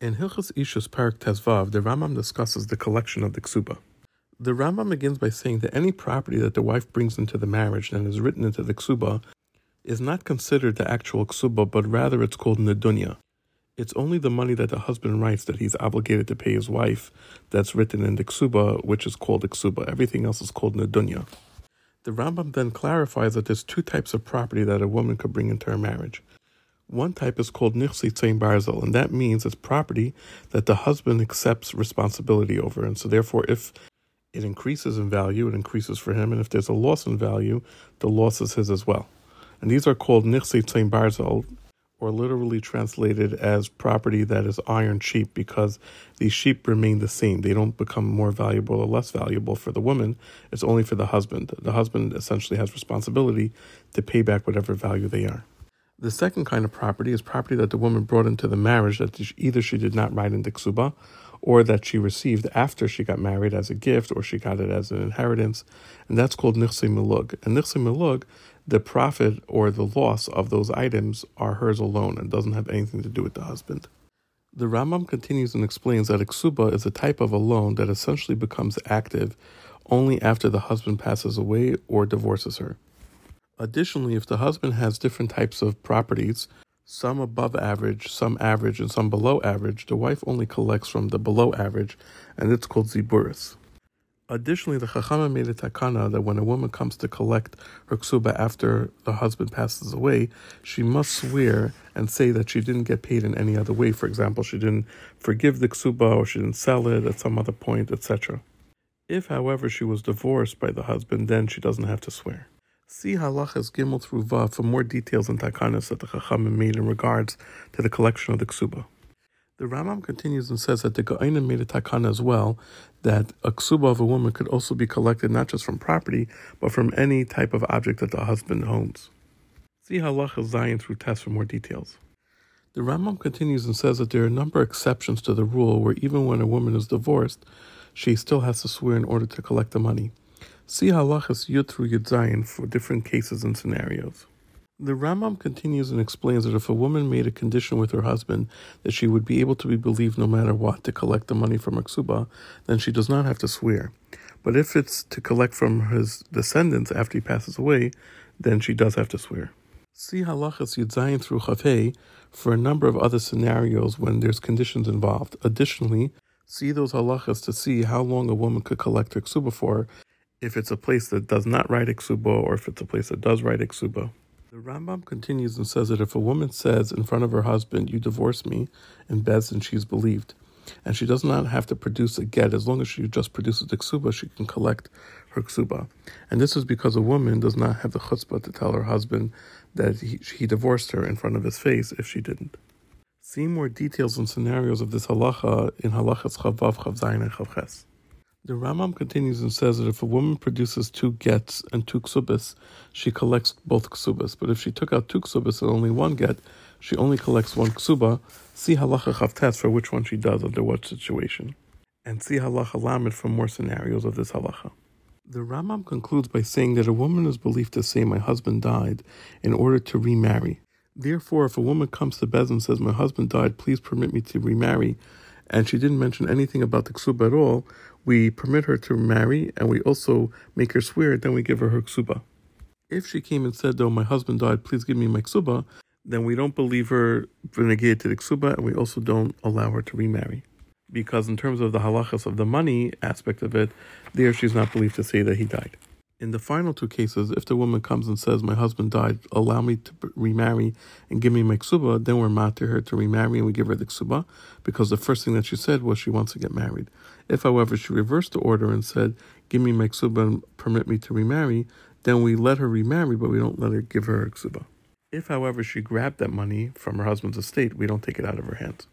In Hilchas Ishus Perek Tezvav, the Rambam discusses the collection of the ksuba. The Rambam begins by saying that any property that the wife brings into the marriage and is written into the ksuba is not considered the actual ksuba, but rather it's called nedunya. It's only the money that the husband writes that he's obligated to pay his wife that's written in the ksuba, which is called the ksuba. Everything else is called nedunya. The Rambam then clarifies that there's two types of property that a woman could bring into her marriage. One type is called nichsi tzayin barzel, and that means it's property that the husband accepts responsibility over. And so, therefore, if it increases in value, it increases for him, and if there's a loss in value, the loss is his as well. And these are called nichsi tzayin barzel, or literally translated as property that is iron sheep, because these sheep remain the same. They don't become more valuable or less valuable for the woman. It's only for the husband. The husband essentially has responsibility to pay back whatever value they are. The second kind of property is property that the woman brought into the marriage that either she did not write into ksuba, or that she received after she got married as a gift, or she got it as an inheritance, and that's called nichse milug. And nichse milug, the profit or the loss of those items are hers alone and doesn't have anything to do with the husband. The Rambam continues and explains that a ksuba is a type of a loan that essentially becomes active only after the husband passes away or divorces her. Additionally, if the husband has different types of properties, some above average, some average, and some below average, the wife only collects from the below average, and it's called ziburis. Additionally, the Chachama made a takana that when a woman comes to collect her ksuba after the husband passes away, she must swear and say that she didn't get paid in any other way. For example, she didn't forgive the ksuba or she didn't sell it at some other point, etc. If, however, she was divorced by the husband, then she doesn't have to swear. See halachas gimel through vav for more details and takanas that the chachamim made in regards to the collection of the ksuba. The Rambam continues and says that the Geonim made a takana as well that a ksuba of a woman could also be collected not just from property, but from any type of object that the husband owns. See halacha zayin through tes for more details. The Rambam continues and says that there are a number of exceptions to the rule where even when a woman is divorced, she still has to swear in order to collect the money. See halachas yud through yud zayin for different cases and scenarios. The Rambam continues and explains that if a woman made a condition with her husband that she would be able to be believed no matter what to collect the money from her ksuba, then she does not have to swear. But if it's to collect from his descendants after he passes away, then she does have to swear. See halachas yud zayin through chavei for a number of other scenarios when there's conditions involved. Additionally, see those halachas to see how long a woman could collect her ksuba for if it's a place that does not write iksuba or if it's a place that does write iksuba. The Rambam continues and says that if a woman says in front of her husband, You divorce me, in Beis Din she is believed, and she does not have to produce a get, as long as she just produces the ksuba, she can collect her ksuba. And this is because a woman does not have the chutzpah to tell her husband that he, he divorced her in front of his face if she didn't. See more details and scenarios of this halacha in halachas chavav chavzayin and chavches. The Rambam continues and says that if a woman produces two gets and two ksubas, she collects both ksubas. But if she took out two ksubas and only one get, she only collects one ksuba. See halacha chavtes for which one she does under what situation. And see halacha lamed for more scenarios of this halacha. The Rambam concludes by saying that a woman is believed to say, My husband died, in order to remarry. Therefore, if a woman comes to Bez and says, My husband died, please permit me to remarry, and she didn't mention anything about the ksuba at all, we permit her to marry and we also make her swear, then we give her her ksuba. If she came and said, though, my husband died, please give me my ksuba, then we don't believe her renegade to the ksuba and we also don't allow her to remarry. Because in terms of the halachas of the money aspect of it, there she's not believed to say that he died. In the final two cases, if the woman comes and says, My husband died, allow me to remarry and give me my ksuba, then we're mad to her to remarry and we give her the ksuba, because the first thing that she said was she wants to get married. If, however, she reversed the order and said, Give me my ksuba and permit me to remarry, then we let her remarry, but we don't let her give her ksuba. If, however, she grabbed that money from her husband's estate, we don't take it out of her hands.